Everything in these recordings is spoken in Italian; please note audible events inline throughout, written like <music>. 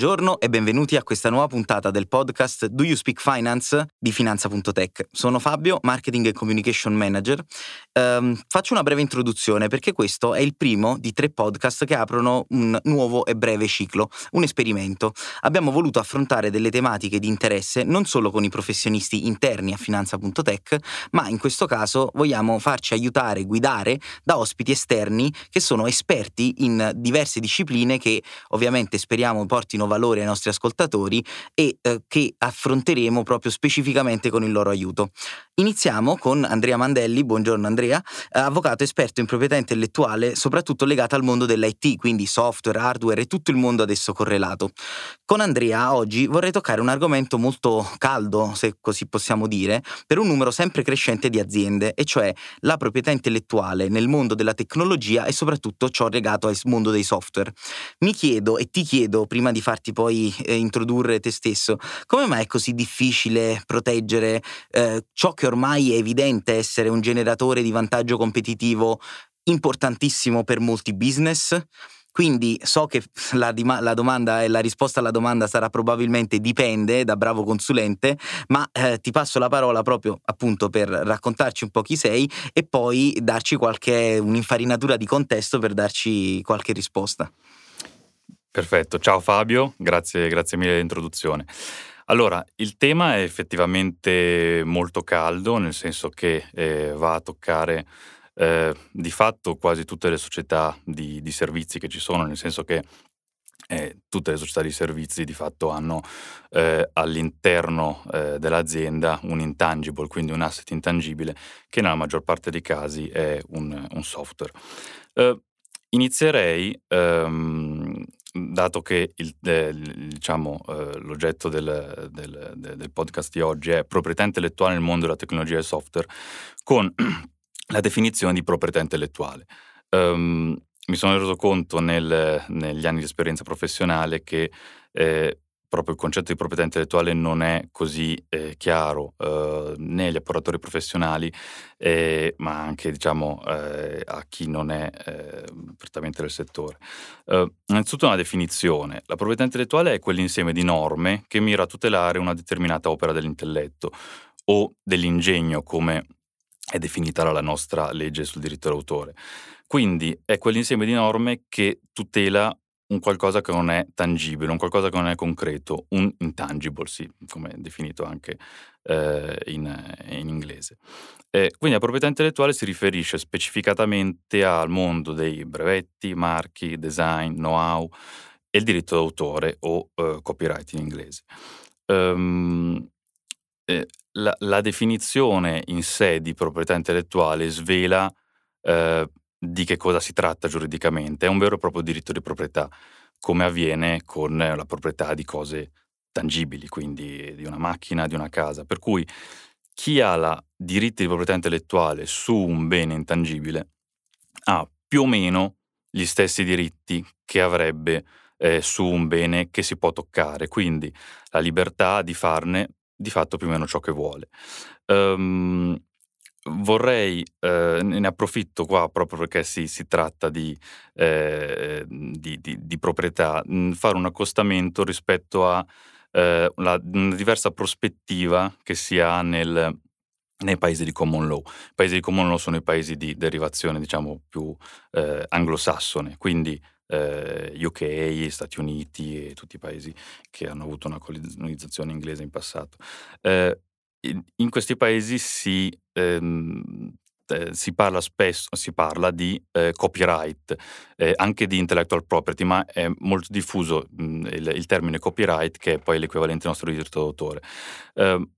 Buongiorno e benvenuti a questa nuova puntata del podcast Do You Speak Finance di Finanza.tech. Sono Fabio, Marketing e Communication Manager. Um, faccio una breve introduzione perché questo è il primo di tre podcast che aprono un nuovo e breve ciclo, un esperimento. Abbiamo voluto affrontare delle tematiche di interesse non solo con i professionisti interni a Finanza.tech, ma in questo caso vogliamo farci aiutare, guidare da ospiti esterni che sono esperti in diverse discipline che ovviamente speriamo portino valore ai nostri ascoltatori e eh, che affronteremo proprio specificamente con il loro aiuto. Iniziamo con Andrea Mandelli, buongiorno Andrea, eh, avvocato esperto in proprietà intellettuale soprattutto legato al mondo dell'IT, quindi software, hardware e tutto il mondo ad esso correlato. Con Andrea oggi vorrei toccare un argomento molto caldo, se così possiamo dire, per un numero sempre crescente di aziende, e cioè la proprietà intellettuale nel mondo della tecnologia e soprattutto ciò legato al mondo dei software. Mi chiedo e ti chiedo, prima di farti poi eh, introdurre te stesso, come mai è così difficile proteggere eh, ciò che ormai è evidente essere un generatore di vantaggio competitivo importantissimo per molti business? Quindi so che <laughs> la, la, domanda e la risposta alla domanda sarà probabilmente dipende da bravo consulente, ma eh, ti passo la parola proprio appunto per raccontarci un po' chi sei e poi darci qualche un'infarinatura di contesto per darci qualche risposta. Perfetto, ciao Fabio, grazie, grazie mille dell'introduzione. Allora, il tema è effettivamente molto caldo, nel senso che eh, va a toccare eh, di fatto quasi tutte le società di, di, servizi che ci sono, nel senso che eh, tutte le società di servizi di fatto hanno eh, all'interno eh, dell'azienda un intangible, quindi un asset intangibile, che nella maggior parte dei casi è un, un software. Eh, inizierei ehm, dato che il, eh, diciamo, eh, l'oggetto del, del, del, podcast di oggi è proprietà intellettuale nel mondo della tecnologia e software, con <clears throat> la definizione di proprietà intellettuale. Um, mi sono reso conto nel, negli anni di esperienza professionale che eh, proprio il concetto di proprietà intellettuale non è così eh, chiaro eh, né agli operatori professionali, eh, ma anche diciamo, eh, a chi non è eh, prettamente del settore. Eh, innanzitutto una definizione. La proprietà intellettuale è quell'insieme di norme che mira a tutelare una determinata opera dell'intelletto o dell'ingegno, come è definita dalla nostra legge sul diritto d'autore. Quindi è quell'insieme di norme che tutela un qualcosa che non è tangibile, un qualcosa che non è concreto, un intangible, sì, come è definito anche eh, in, in, inglese. Eh, quindi la proprietà intellettuale si riferisce specificatamente al mondo dei brevetti, marchi, design, know-how e il diritto d'autore o eh, copyright in inglese. Um, la, la, definizione in sé di proprietà intellettuale svela eh, di che cosa si tratta giuridicamente, è un vero e proprio diritto di proprietà, come avviene con la proprietà di cose tangibili, quindi di una macchina, di una casa. Per cui chi ha la diritti di proprietà intellettuale su un bene intangibile ha più o meno gli stessi diritti che avrebbe eh, su un bene che si può toccare, quindi la libertà di farne di fatto più o meno ciò che vuole. Um, vorrei, eh, ne approfitto qua proprio perché si, si tratta di, eh, di, di, di, proprietà, mh, fare un accostamento rispetto a eh, una, una, diversa prospettiva che si ha nel, nei paesi di common law. I paesi di common law sono i paesi di derivazione, diciamo, più eh, anglosassone, quindi eh, UK, Stati Uniti e tutti i paesi che hanno avuto una colonizzazione inglese in passato. Eh, in, questi paesi si, ehm, eh, si parla spesso, si parla di eh, copyright, eh, anche di intellectual property, ma è molto diffuso mh, il, il, termine copyright, che è poi l'equivalente nostro di diritto d'autore. Ehm,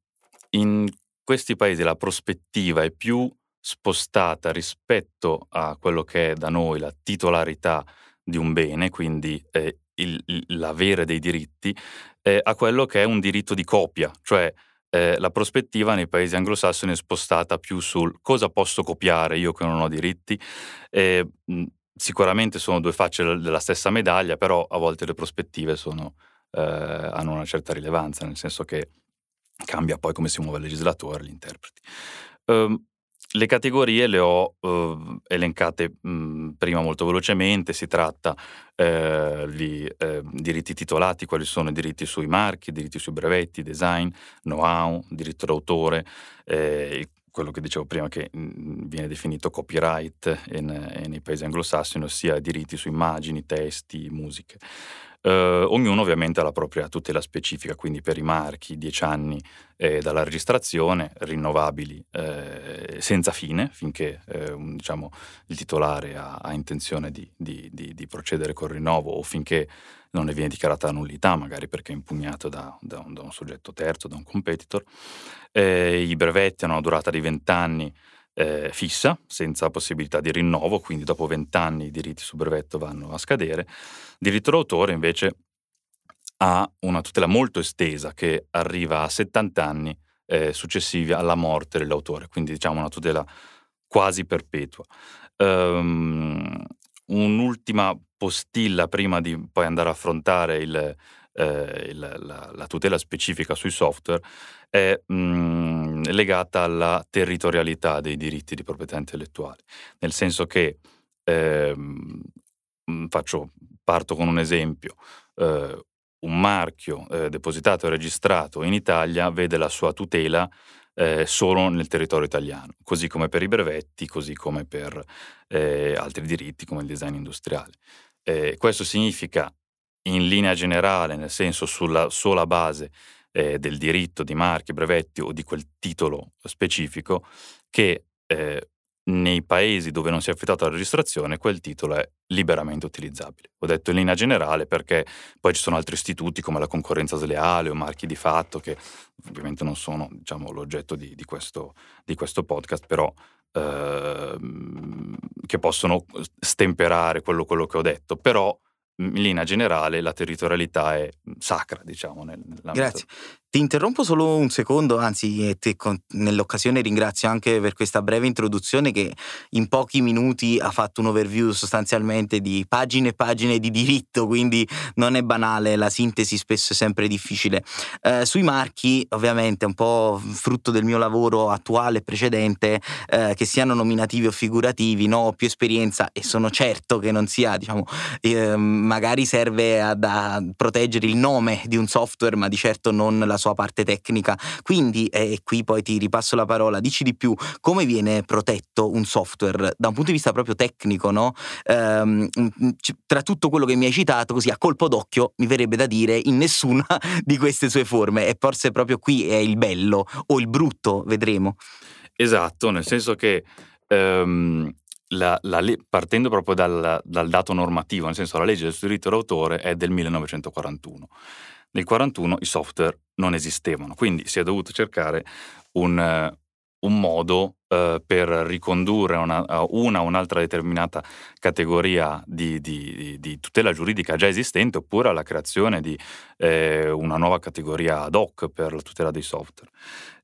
in questi paesi la prospettiva è più spostata rispetto a quello che è da noi la titolarità di un bene, quindi eh, il, l'avere dei diritti, eh, a quello che è un diritto di copia, cioè eh, la prospettiva nei paesi anglosassoni è spostata più sul cosa posso copiare io che non ho diritti. Eh, sicuramente sono due facce della stessa medaglia, però a volte le prospettive sono, eh, hanno una certa rilevanza, nel senso che cambia poi come si muove il legislatore, gli interpreti. Um, le categorie le ho uh, elencate mh, prima molto velocemente, si tratta eh, di eh, diritti titolati, quali sono i diritti sui marchi, diritti sui brevetti, design, know-how, diritto d'autore, eh, quello che dicevo prima che viene definito copyright in, in, nei paesi anglosassoni, ossia diritti su immagini, testi, musiche. Uh, ognuno ovviamente ha la propria tutela specifica, quindi per i marchi 10 anni eh, dalla registrazione, rinnovabili eh, senza fine, finché eh, diciamo, il titolare ha, ha intenzione di, di, di, di, procedere col rinnovo o finché non ne viene dichiarata nullità, magari perché è impugnato da, da, un, da un, soggetto terzo, da un competitor. Eh, I brevetti hanno una durata di 20 anni eh, fissa, senza possibilità di rinnovo, quindi dopo 20 anni i diritti su brevetto vanno a scadere. Diritto d'autore invece ha una tutela molto estesa che arriva a 70 anni eh, successivi alla morte dell'autore, quindi diciamo una tutela quasi perpetua. Um, un'ultima postilla prima di poi andare a affrontare il, eh, il, la, la, tutela specifica sui software è mh, mm, legata alla territorialità dei diritti di proprietà intellettuale, nel senso che eh, faccio, parto con un esempio. Eh, un marchio eh, depositato e registrato in Italia vede la sua tutela eh, solo nel territorio italiano, così come per i brevetti, così come per eh, altri diritti come il design industriale. Eh, questo significa in linea generale, nel senso sulla sola base eh, del diritto di marchi, brevetti o di quel titolo specifico, che eh, nei paesi dove non si è effettuata la registrazione quel titolo è liberamente utilizzabile. Ho detto in linea generale perché poi ci sono altri istituti come la concorrenza sleale o marchi di fatto che ovviamente non sono diciamo, l'oggetto di, di, questo, di, questo, podcast, però eh, che possono stemperare quello, quello che ho detto. Però in linea generale la territorialità è sacra, diciamo. Grazie. Ti interrompo solo un secondo, anzi te, con, nell'occasione ringrazio anche per questa breve introduzione che in pochi minuti ha fatto un overview sostanzialmente di pagine e pagine di diritto, quindi non è banale, la sintesi spesso è sempre difficile. Eh, sui marchi, ovviamente, un po' frutto del mio lavoro attuale e precedente, eh, che siano nominativi o figurativi, no, ho più esperienza e sono certo che non sia, diciamo, eh, magari serve a, a proteggere il nome di un software, ma di certo non la sua parte tecnica. Quindi, e qui poi ti ripasso la parola, dici di più, come viene protetto un software da un punto di vista proprio tecnico, no? Ehm, tra tutto quello che mi hai citato, così a colpo d'occhio mi verrebbe da dire in nessuna <laughs> di queste sue forme e forse proprio qui è il bello o il brutto, vedremo. Esatto, nel senso che um, la, la, partendo proprio dal, dal, dato normativo, nel senso la legge del diritto d'autore è del 1941. Nel 1941 i software non esistevano, quindi si è dovuto cercare un, un modo eh, per ricondurre una, una o un'altra determinata categoria di, di, di, tutela giuridica già esistente oppure alla creazione di eh, una nuova categoria ad hoc per la tutela dei software.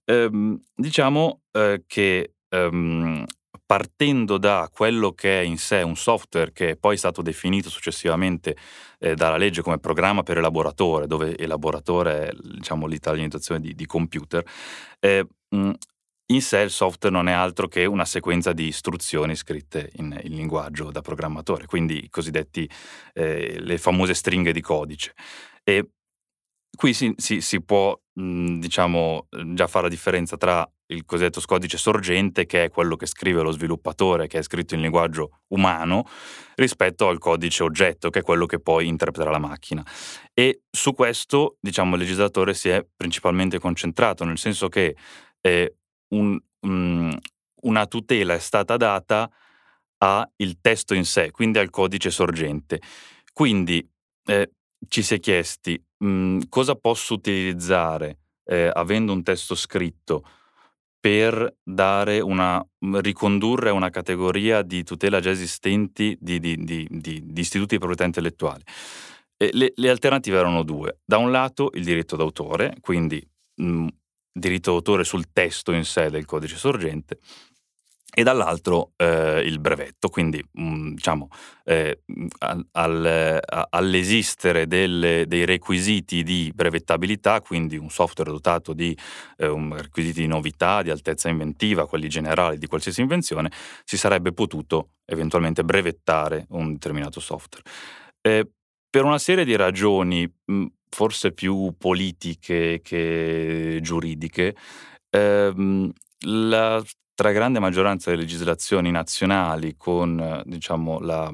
Ehm, diciamo eh, che ehm, partendo da quello che è in sé un software che è poi stato definito successivamente eh, dalla legge come programma per elaboratore, dove elaboratore è diciamo, l'italianizzazione di, di computer, eh, mh, in sé il software non è altro che una sequenza di istruzioni scritte in, in linguaggio da programmatore, quindi i cosiddetti, eh, le famose stringhe di codice. E qui si, si, si può, mh, diciamo, già fare la differenza tra il cosiddetto codice sorgente, che è quello che scrive lo sviluppatore, che è scritto in linguaggio umano, rispetto al codice oggetto, che è quello che poi interpreta la macchina. E su questo, diciamo, il legislatore si è principalmente concentrato, nel senso che eh, un, um, una tutela è stata data al testo in sé, quindi al codice sorgente. Quindi eh, ci si è chiesti mh, mhmm, cosa posso utilizzare eh, avendo un testo scritto per dare una, mhmm, ricondurre a una categoria di tutela già esistenti di, di, di, di istituti di proprietà intellettuale. Le, le, alternative erano due. Da un lato il diritto d'autore, quindi mh, mhmm, diritto d'autore sul testo in sé del codice sorgente, e dall'altro eh, il brevetto, quindi mh, mm, diciamo eh, al, al, all'esistere delle, dei requisiti di brevettabilità, quindi un software dotato di eh, requisiti di novità, di altezza inventiva, quelli generali di qualsiasi invenzione, si sarebbe potuto eventualmente brevettare un determinato software. Eh, per una serie di ragioni, mh, mm, forse più politiche che giuridiche, ehm, la stragrande maggioranza delle legislazioni nazionali, con diciamo, la,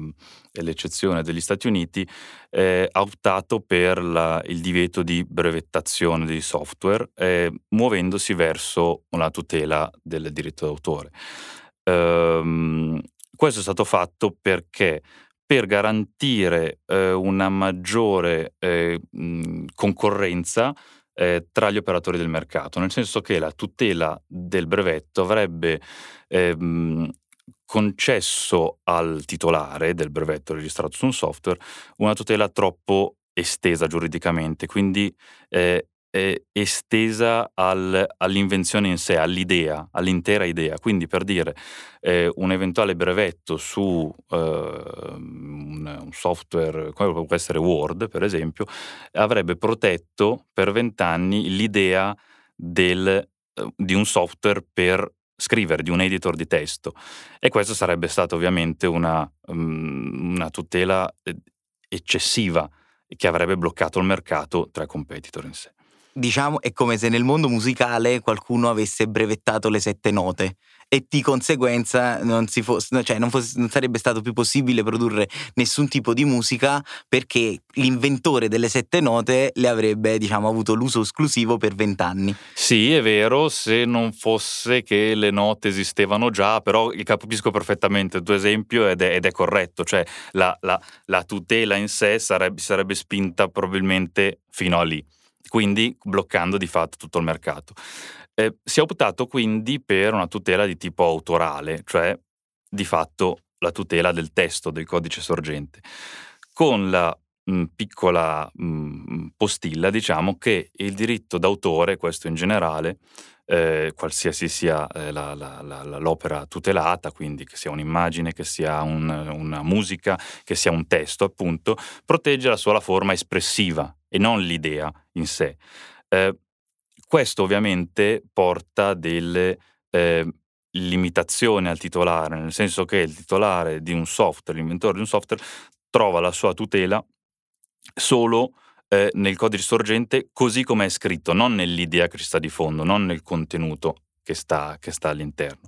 l'eccezione degli Stati Uniti, eh, ha optato per la, il divieto di brevettazione dei software, eh, muovendosi verso una tutela del diritto d'autore. Ehm, questo è stato fatto perché per garantire eh, una maggiore eh, concorrenza eh, tra gli operatori del mercato, nel senso che la tutela del brevetto avrebbe ehm, concesso al titolare del brevetto registrato su un software una tutela troppo estesa giuridicamente, quindi eh, eh, estesa al, all'invenzione in sé, all'idea, all'intera idea. Quindi per dire eh, un eventuale brevetto su eh, un, un, software come può essere Word, per esempio, avrebbe protetto per vent'anni l'idea del, eh, di un software per scrivere, di un editor di testo. E questo sarebbe stata ovviamente una, um, una tutela eh, eccessiva che avrebbe bloccato il mercato tra competitor in sé diciamo, è come se nel mondo musicale qualcuno avesse brevettato le sette note e di conseguenza non, fosse, cioè non, fosse, non, sarebbe stato più possibile produrre nessun tipo di musica perché l'inventore delle sette note le avrebbe diciamo, avuto l'uso esclusivo per vent'anni. Sì, è vero, se non fosse che le note esistevano già, però capisco perfettamente il tuo esempio ed è, ed è corretto, cioè la, la, la, tutela in sé sarebbe, sarebbe spinta probabilmente fino a lì quindi bloccando di fatto tutto il mercato. Eh, si è optato quindi per una tutela di tipo autorale, cioè di fatto la tutela del testo del codice sorgente, con la mh, piccola mh, postilla, diciamo, che il diritto d'autore, questo in generale, eh, qualsiasi sia eh, la, la, la, l'opera tutelata, quindi che sia un'immagine, che sia un, una musica, che sia un testo, appunto, protegge la sua forma espressiva e non l'idea in sé. Eh, questo ovviamente porta delle eh, limitazioni al titolare, nel senso che il titolare di un software, l'inventore di un software, trova la sua tutela solo eh, nel codice sorgente così come è scritto, non nell'idea che ci sta di fondo, non nel contenuto che sta, che sta all'interno.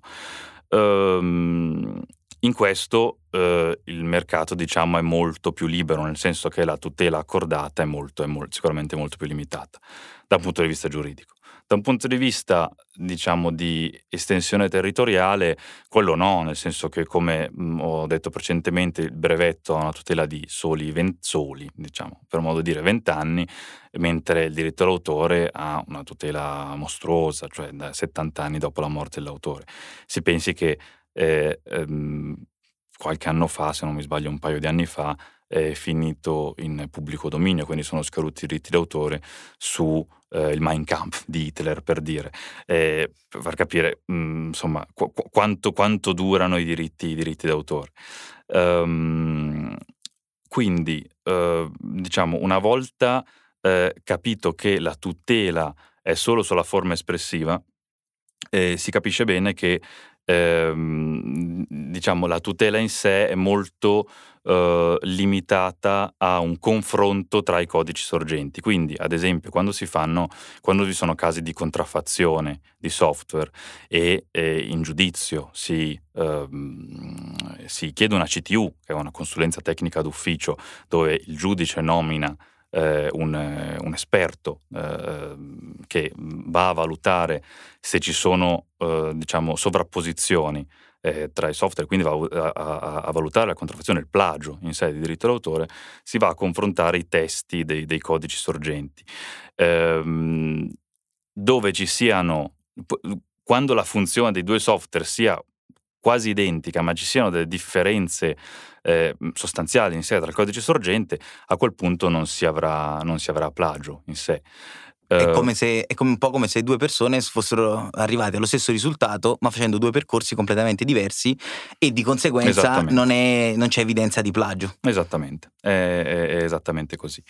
Um, in questo eh, il mercato diciamo, è molto più libero, nel senso che la tutela accordata è, molto, è molto, sicuramente molto più limitata da un punto di vista giuridico. Da un punto di vista, diciamo, di estensione territoriale, quello no, nel senso che, come mm, ho detto precedentemente, il brevetto ha una tutela di soli, 20, soli diciamo, per modo di dire, 20 anni, mentre il diritto d'autore ha una tutela mostruosa, cioè da 70 anni dopo la morte dell'autore. Si pensi che eh, ehm, qualche anno fa, se non mi sbaglio un paio di anni fa, è finito in pubblico dominio, quindi sono scaduti i diritti d'autore su eh, il Mein Kampf di Hitler, per dire, eh, per far capire mh, mm, insomma qu- quanto, quanto, durano i diritti, i diritti d'autore. Um, quindi, uh, diciamo, una volta uh, capito che la tutela è solo sulla forma espressiva, eh, si capisce bene che ehm, diciamo, la tutela in sé è molto eh, limitata a un confronto tra i codici sorgenti. Quindi, ad esempio, quando fanno, quando vi sono casi di contraffazione di software e eh, in giudizio si, ehm, si chiede una CTU, che è una consulenza tecnica d'ufficio, dove il giudice nomina eh, un, un, esperto eh, che va a valutare se ci sono eh, diciamo, sovrapposizioni eh, tra i software, quindi va a, a, a, valutare la contraffazione, il plagio in sede di diritto d'autore, si va a confrontare i testi dei, dei codici sorgenti. Ehm, dove ci siano, quando la funzione dei due software sia quasi identica, ma ci siano delle differenze eh, sostanziali in sé tra il codice sorgente, a quel punto non si avrà, non si avrà plagio in sé. È, uh, come se, è come un po' come se due persone fossero arrivate allo stesso risultato, ma facendo due percorsi completamente diversi e di conseguenza non, è, non, c'è evidenza di plagio. Esattamente, è, è esattamente così.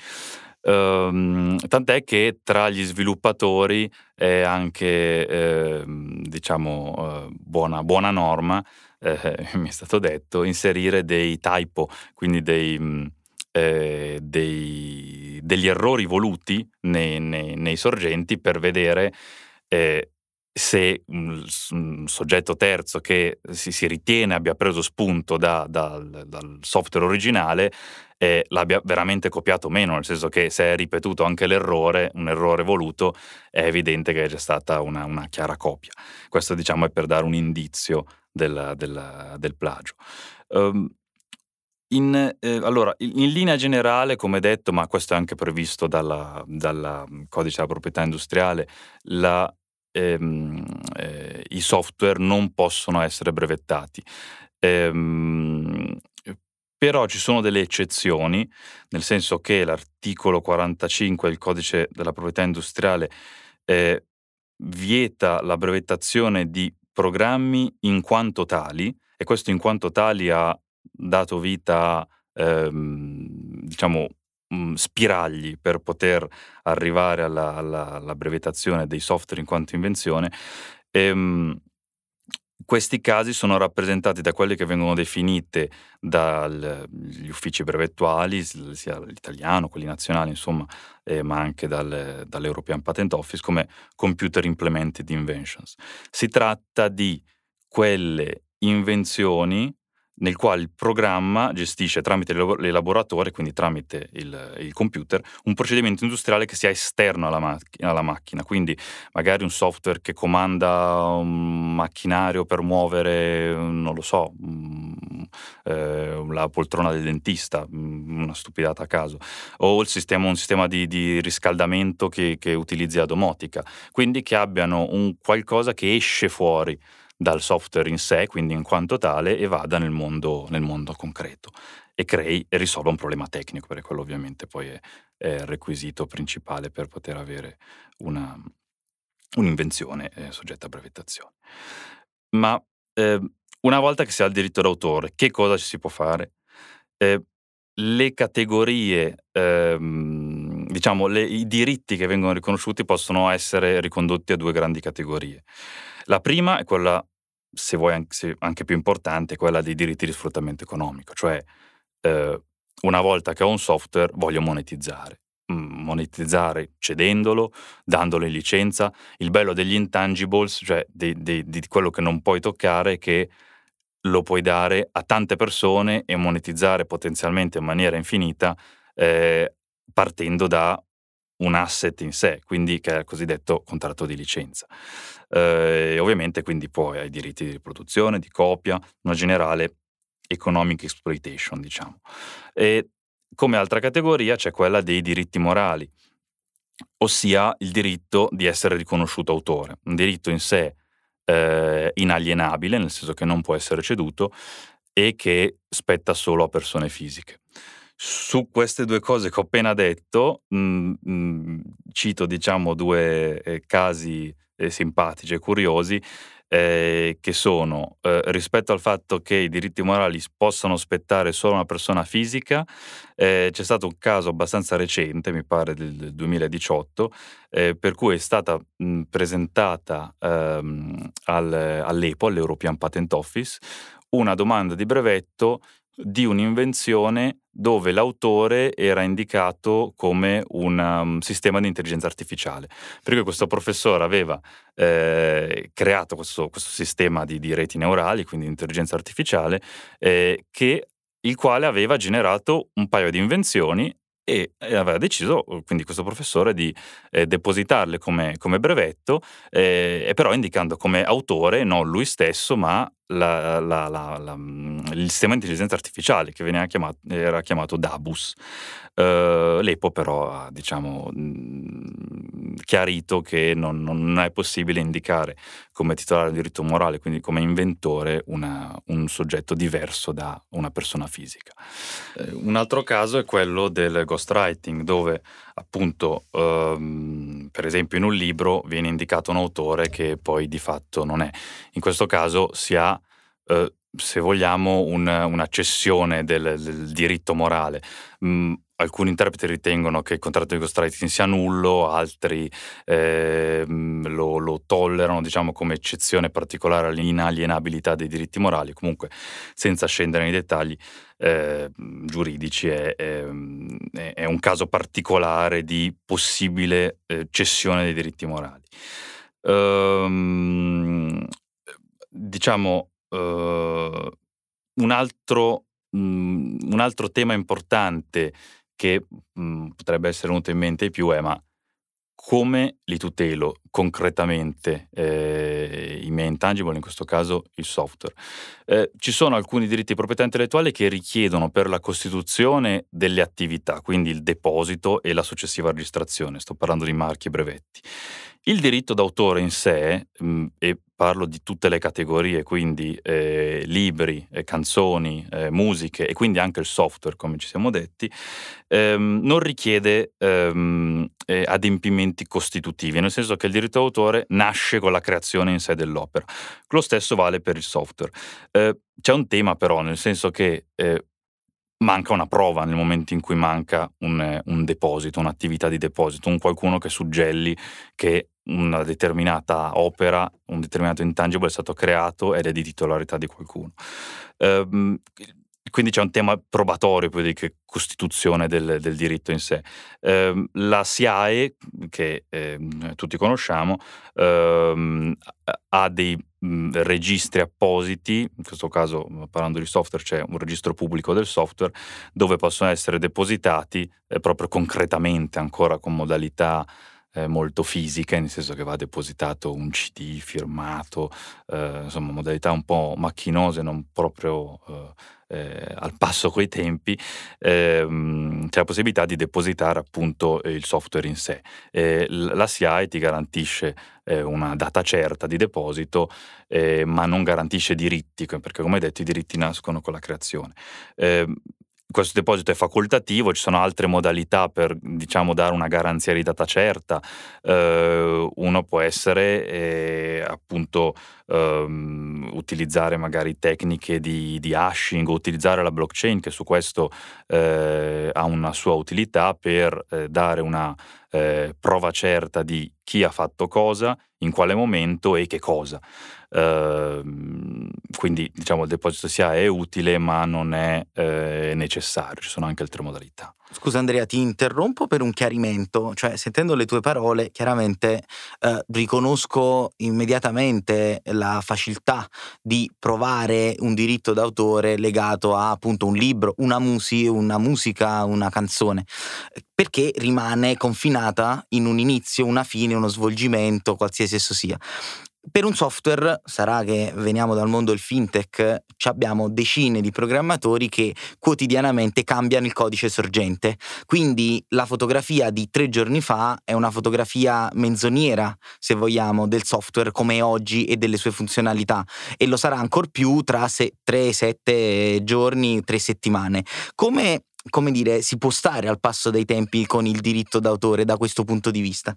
Um, tant'è che tra gli sviluppatori è anche, eh, diciamo, uh, buona, buona, norma, eh, <laughs> mi è stato detto, inserire dei typo, quindi dei, eh, dei, degli errori voluti nei, nei, nei, sorgenti per vedere eh, se un, un, soggetto terzo che si, si, ritiene abbia preso spunto da, da, dal software originale eh, l'abbia veramente copiato meno, nel senso che se è ripetuto anche l'errore, un errore voluto, è evidente che c'è stata una, una chiara copia. Questo diciamo è per dare un indizio del, del, del plagio. Um, in, eh, allora, in linea generale, come detto, ma questo è anche previsto dal mm, codice della proprietà industriale, la, ehm, eh, i software non possono essere brevettati. Ehm, però ci sono delle eccezioni, nel senso che l'articolo 45 del codice della proprietà industriale eh, vieta la brevettazione di programmi in quanto tali, e questo in quanto tali ha dato vita a ehm, diciamo, mh, spiragli per poter arrivare alla, alla, alla, brevettazione dei software in quanto invenzione. E, ehm, questi casi sono rappresentati da quelle che vengono definite dagli uffici brevettuali, sia l'italiano, quelli nazionali, insomma, eh, ma anche dal, dall'European Patent Office, come Computer Implemented Inventions. Si tratta di quelle invenzioni nel quale il programma gestisce tramite l'elaboratore, quindi tramite il, il, computer, un procedimento industriale che sia esterno alla, mac- alla, macchina, quindi magari un software che comanda un macchinario per muovere, non lo so, eh, la poltrona del dentista, una stupidata a caso, o sistema, un sistema di, di riscaldamento che, che utilizzi la domotica, quindi che abbiano un qualcosa che esce fuori dal software in sé, quindi in quanto tale, e vada nel mondo, nel mondo concreto e crei e risolva un problema tecnico, perché quello ovviamente poi è, è il requisito principale per poter avere una, un'invenzione eh, soggetta a brevettazione. Ma eh, una volta che si ha il diritto d'autore, che cosa ci si può fare? Eh, le categorie, ehm, diciamo, le, i diritti che vengono riconosciuti possono essere ricondotti a due grandi categorie. La prima è quella, se vuoi anche, più importante, quella dei diritti di sfruttamento economico, cioè eh, una volta che ho un software voglio monetizzare. Mm, monetizzare cedendolo, dandolo in licenza. Il bello degli intangibles, cioè di, di, di quello che non puoi toccare, è che lo puoi dare a tante persone e monetizzare potenzialmente in maniera infinita eh, partendo da un asset in sé, quindi che è il cosiddetto contratto di licenza. Eh, ovviamente quindi poi hai diritti di riproduzione, di copia, una generale economic exploitation, diciamo. E come altra categoria c'è quella dei diritti morali, ossia il diritto di essere riconosciuto autore, un diritto in sé eh, inalienabile, nel senso che non può essere ceduto e che spetta solo a persone fisiche. Su queste due cose che ho appena detto, mh, mm, mh, mm, cito diciamo due eh, casi eh, simpatici e curiosi, eh, che sono eh, rispetto al fatto che i diritti morali possano spettare solo una persona fisica, eh, c'è stato un caso abbastanza recente, mi pare del 2018, eh, per cui è stata mh, presentata ehm, al, all'EPO, all'European Patent Office, una domanda di brevetto di un'invenzione dove l'autore era indicato come un um, sistema di intelligenza artificiale. Perché questo professore aveva eh, creato questo, questo sistema di, di, reti neurali, quindi di intelligenza artificiale, eh, che, il quale aveva generato un paio di invenzioni e aveva deciso, quindi questo professore, di eh, depositarle come, come brevetto, eh, però indicando come autore non lui stesso, ma la, la, la, mm, il sistema di intelligenza artificiale che chiamato, era chiamato DABUS. Uh, L'EPO però ha diciamo, mm, chiarito che non, non, è possibile indicare come titolare del diritto morale, quindi come inventore, una, un soggetto diverso da una persona fisica. Uh, un altro caso è quello del ghostwriting, dove appunto ehm, per esempio in un libro viene indicato un autore che poi di fatto non è. In questo caso si ha eh, se vogliamo, un, una cessione del, del diritto morale. Mm, alcuni interpreti ritengono che il contratto di ghostwriting sia nullo, altri eh, lo, lo, tollerano diciamo, come eccezione particolare all'inalienabilità dei diritti morali. Comunque, senza scendere nei dettagli eh, giuridici, è, è, è, un caso particolare di possibile eh, cessione dei diritti morali. Ehm, diciamo, uh, un, altro, um, un, altro, tema importante che um, potrebbe essere venuto in mente di più è ma come li tutelo concretamente eh, i miei intangible, in questo caso il software. Eh, ci sono alcuni diritti di proprietà intellettuale che richiedono per la costituzione delle attività, quindi il deposito e la successiva registrazione, sto parlando di marchi e brevetti. Il diritto d'autore in sé, mh, e parlo di tutte le categorie, quindi eh, libri, eh, canzoni, eh, musiche e quindi anche il software, come ci siamo detti, ehm, non richiede ehm, eh, adempimenti costitutivi, nel senso che il diritto d'autore nasce con la creazione in sé dell'opera. Lo stesso vale per il software. Eh, c'è un tema però, nel senso che eh, manca una prova nel momento in cui manca un, un, deposito, un'attività di deposito, un qualcuno che suggelli che una determinata opera, un determinato intangible è stato creato ed è di titolarità di qualcuno. Um, quindi c'è un tema probatorio poi di che costituzione del, del, diritto in sé. Eh, la SIAE, che eh, tutti conosciamo, eh, ha dei registri appositi, in questo caso parlando di software c'è un registro pubblico del software, dove possono essere depositati eh, proprio concretamente, ancora con modalità eh, molto fisiche, nel senso che va depositato un CD firmato, eh, insomma modalità un po' macchinose, non proprio eh, eh al passo coi tempi, ehm, c'è la possibilità di depositare appunto il software in sé. la CI ti garantisce eh, una data certa di deposito, eh, ma non garantisce diritti, perché come detto i diritti nascono con la creazione. Eh, questo deposito è facoltativo, ci sono altre modalità per diciamo, dare una garanzia di data certa. Uh, uno può essere eh, appunto um, utilizzare magari tecniche di, di, hashing o utilizzare la blockchain che su questo eh, ha una sua utilità per eh, dare una eh, prova certa di chi ha fatto cosa, in quale momento e che cosa. Uh, quindi diciamo il deposito SIA è utile ma non è eh, necessario, ci sono anche altre modalità. Scusa Andrea, ti interrompo per un chiarimento, cioè sentendo le tue parole chiaramente eh, riconosco immediatamente la facilità di provare un diritto d'autore legato a appunto un libro, una, musi, una musica, una canzone, perché rimane confinata in un inizio, una fine, uno svolgimento, qualsiasi esso sia. Per un software, sarà che veniamo dal mondo del fintech, abbiamo decine di programmatori che quotidianamente cambiano il codice sorgente. Quindi la fotografia di tre giorni fa è una fotografia menzognera, se vogliamo, del software come è oggi e delle sue funzionalità. E lo sarà ancor più tra 3-7 giorni, 3 settimane. Come come dire, si può stare al passo dei tempi con il diritto d'autore da questo punto di vista?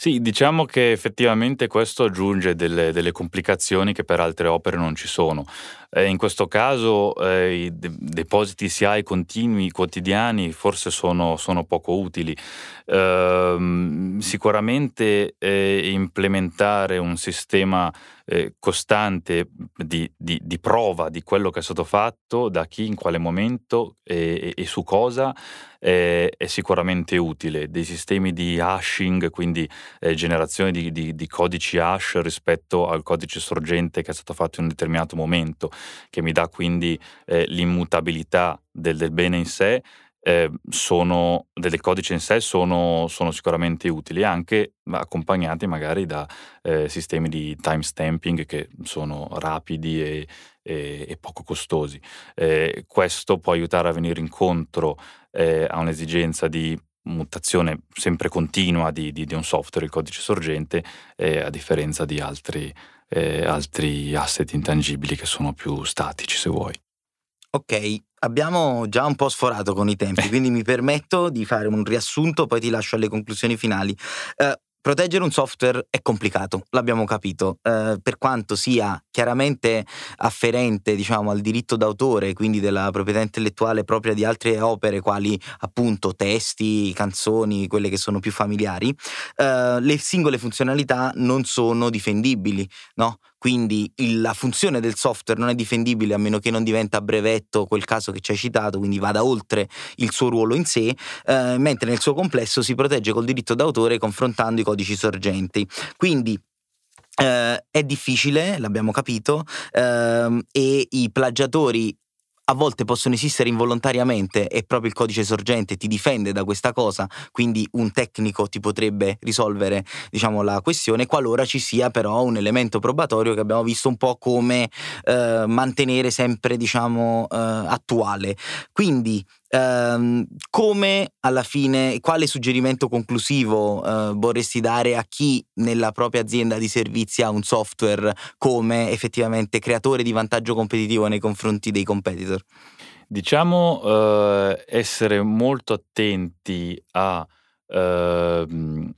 Sì, diciamo che effettivamente questo aggiunge delle, delle complicazioni che per altre opere non ci sono. Eh, in questo caso eh, i de- depositi SIAE continui, quotidiani, forse sono, sono poco utili. Eh, sicuramente implementare un sistema eh, costante di, di, di, prova di quello che è stato fatto, da chi, in quale momento e, e, e su cosa, è, è, sicuramente utile. Dei sistemi di hashing, quindi eh, generazione di, di, di, codici hash rispetto al codice sorgente che è stato fatto in un determinato momento, che mi dà quindi eh, l'immutabilità del, del bene in sé, eh, sono, del codice in sé sono, sono, sicuramente utili, anche accompagnati magari da eh, sistemi di timestamping che sono rapidi e, e, e poco costosi. Eh, questo può aiutare a venire incontro eh, a un'esigenza di mutazione sempre continua di, di, di un software, il codice sorgente, eh, a differenza di altri, eh, altri asset intangibili che sono più statici, se vuoi. Ok, abbiamo già un po' sforato con i tempi, quindi mi permetto di fare un riassunto, poi ti lascio alle conclusioni finali. Uh, Proteggere un software è complicato, l'abbiamo capito, eh, per quanto sia chiaramente afferente diciamo, al diritto d'autore, quindi della proprietà intellettuale propria di altre opere, quali appunto testi, canzoni, quelle che sono più familiari, eh, le singole funzionalità non sono difendibili, no? quindi il, la funzione del software non è difendibile a meno che non diventa brevetto quel caso che ci hai citato, quindi vada oltre il suo ruolo in sé, eh, mentre nel suo complesso si protegge col diritto d'autore confrontando i codici sorgenti. Quindi Uh, è difficile, l'abbiamo capito, uh, e i plagiatori a volte possono esistere involontariamente e proprio il codice sorgente ti difende da questa cosa, quindi un tecnico ti potrebbe risolvere diciamo, la questione, qualora ci sia però un elemento probatorio che abbiamo visto un po' come eh, mantenere sempre diciamo, eh, attuale. Quindi Um, come alla fine, quale suggerimento conclusivo uh, vorresti dare a chi nella propria azienda di servizi ha un software come effettivamente creatore di vantaggio competitivo nei confronti dei competitor? Diciamo uh, essere molto attenti a uh,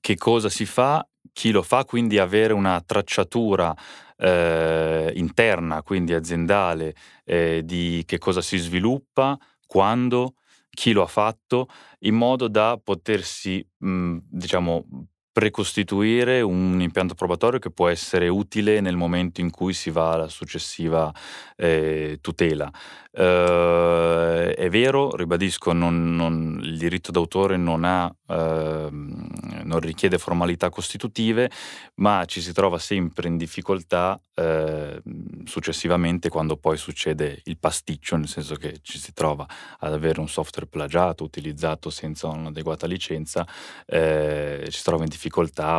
che cosa si fa, chi lo fa, quindi avere una tracciatura eh, interna, quindi aziendale, di che cosa si sviluppa, quando, chi lo ha fatto, in modo da potersi, mh, diciamo, precostituire un impianto probatorio che può essere utile nel momento in cui si va alla successiva eh, tutela. Eh, è vero, ribadisco, non, non, il diritto d'autore non, ha, eh, non, richiede formalità costitutive, ma ci si trova sempre in difficoltà ehm, successivamente quando poi succede il pasticcio, nel senso che ci si trova ad avere un software plagiato, utilizzato senza un'adeguata licenza, eh, ci si trova in difficoltà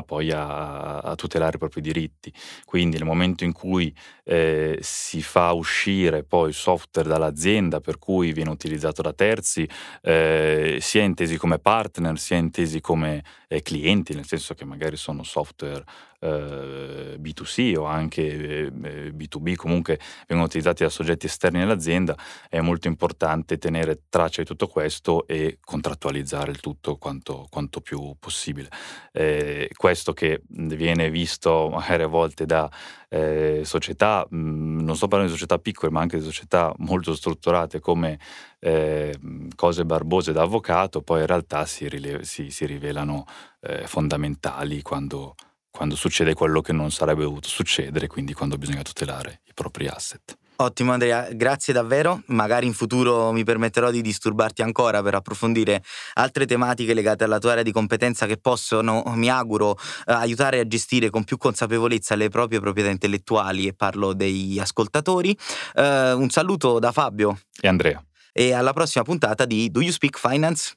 poi a, a, tutelare i propri diritti. Quindi nel momento in cui eh, si fa uscire poi il software dalla dall'azienda per cui viene utilizzato da terzi, eh, sia intesi come partner, sia intesi come eh, clienti, nel senso che magari sono software eh, B2C o anche B2B, eh, comunque vengono utilizzati da soggetti esterni all'azienda, è molto importante tenere traccia di tutto questo e contrattualizzare il tutto quanto, quanto più possibile. Eh, questo che viene visto magari a volte da eh, società, mh, mm, non sto parlando di società piccole, ma anche di società molto strutturate come eh, cose barbose da avvocato, poi in realtà si, rile- si, si rivelano eh, fondamentali quando, quando succede quello che non sarebbe dovuto succedere, quindi quando bisogna tutelare i propri asset. Ottimo Andrea, grazie davvero. Magari in futuro mi permetterò di disturbarti ancora per approfondire altre tematiche legate alla tua area di competenza che possono, mi auguro, eh, aiutare a gestire con più consapevolezza le proprie proprietà intellettuali e parlo degli ascoltatori. Uh, un saluto da Fabio e Andrea. E alla prossima puntata di Do You Speak Finance?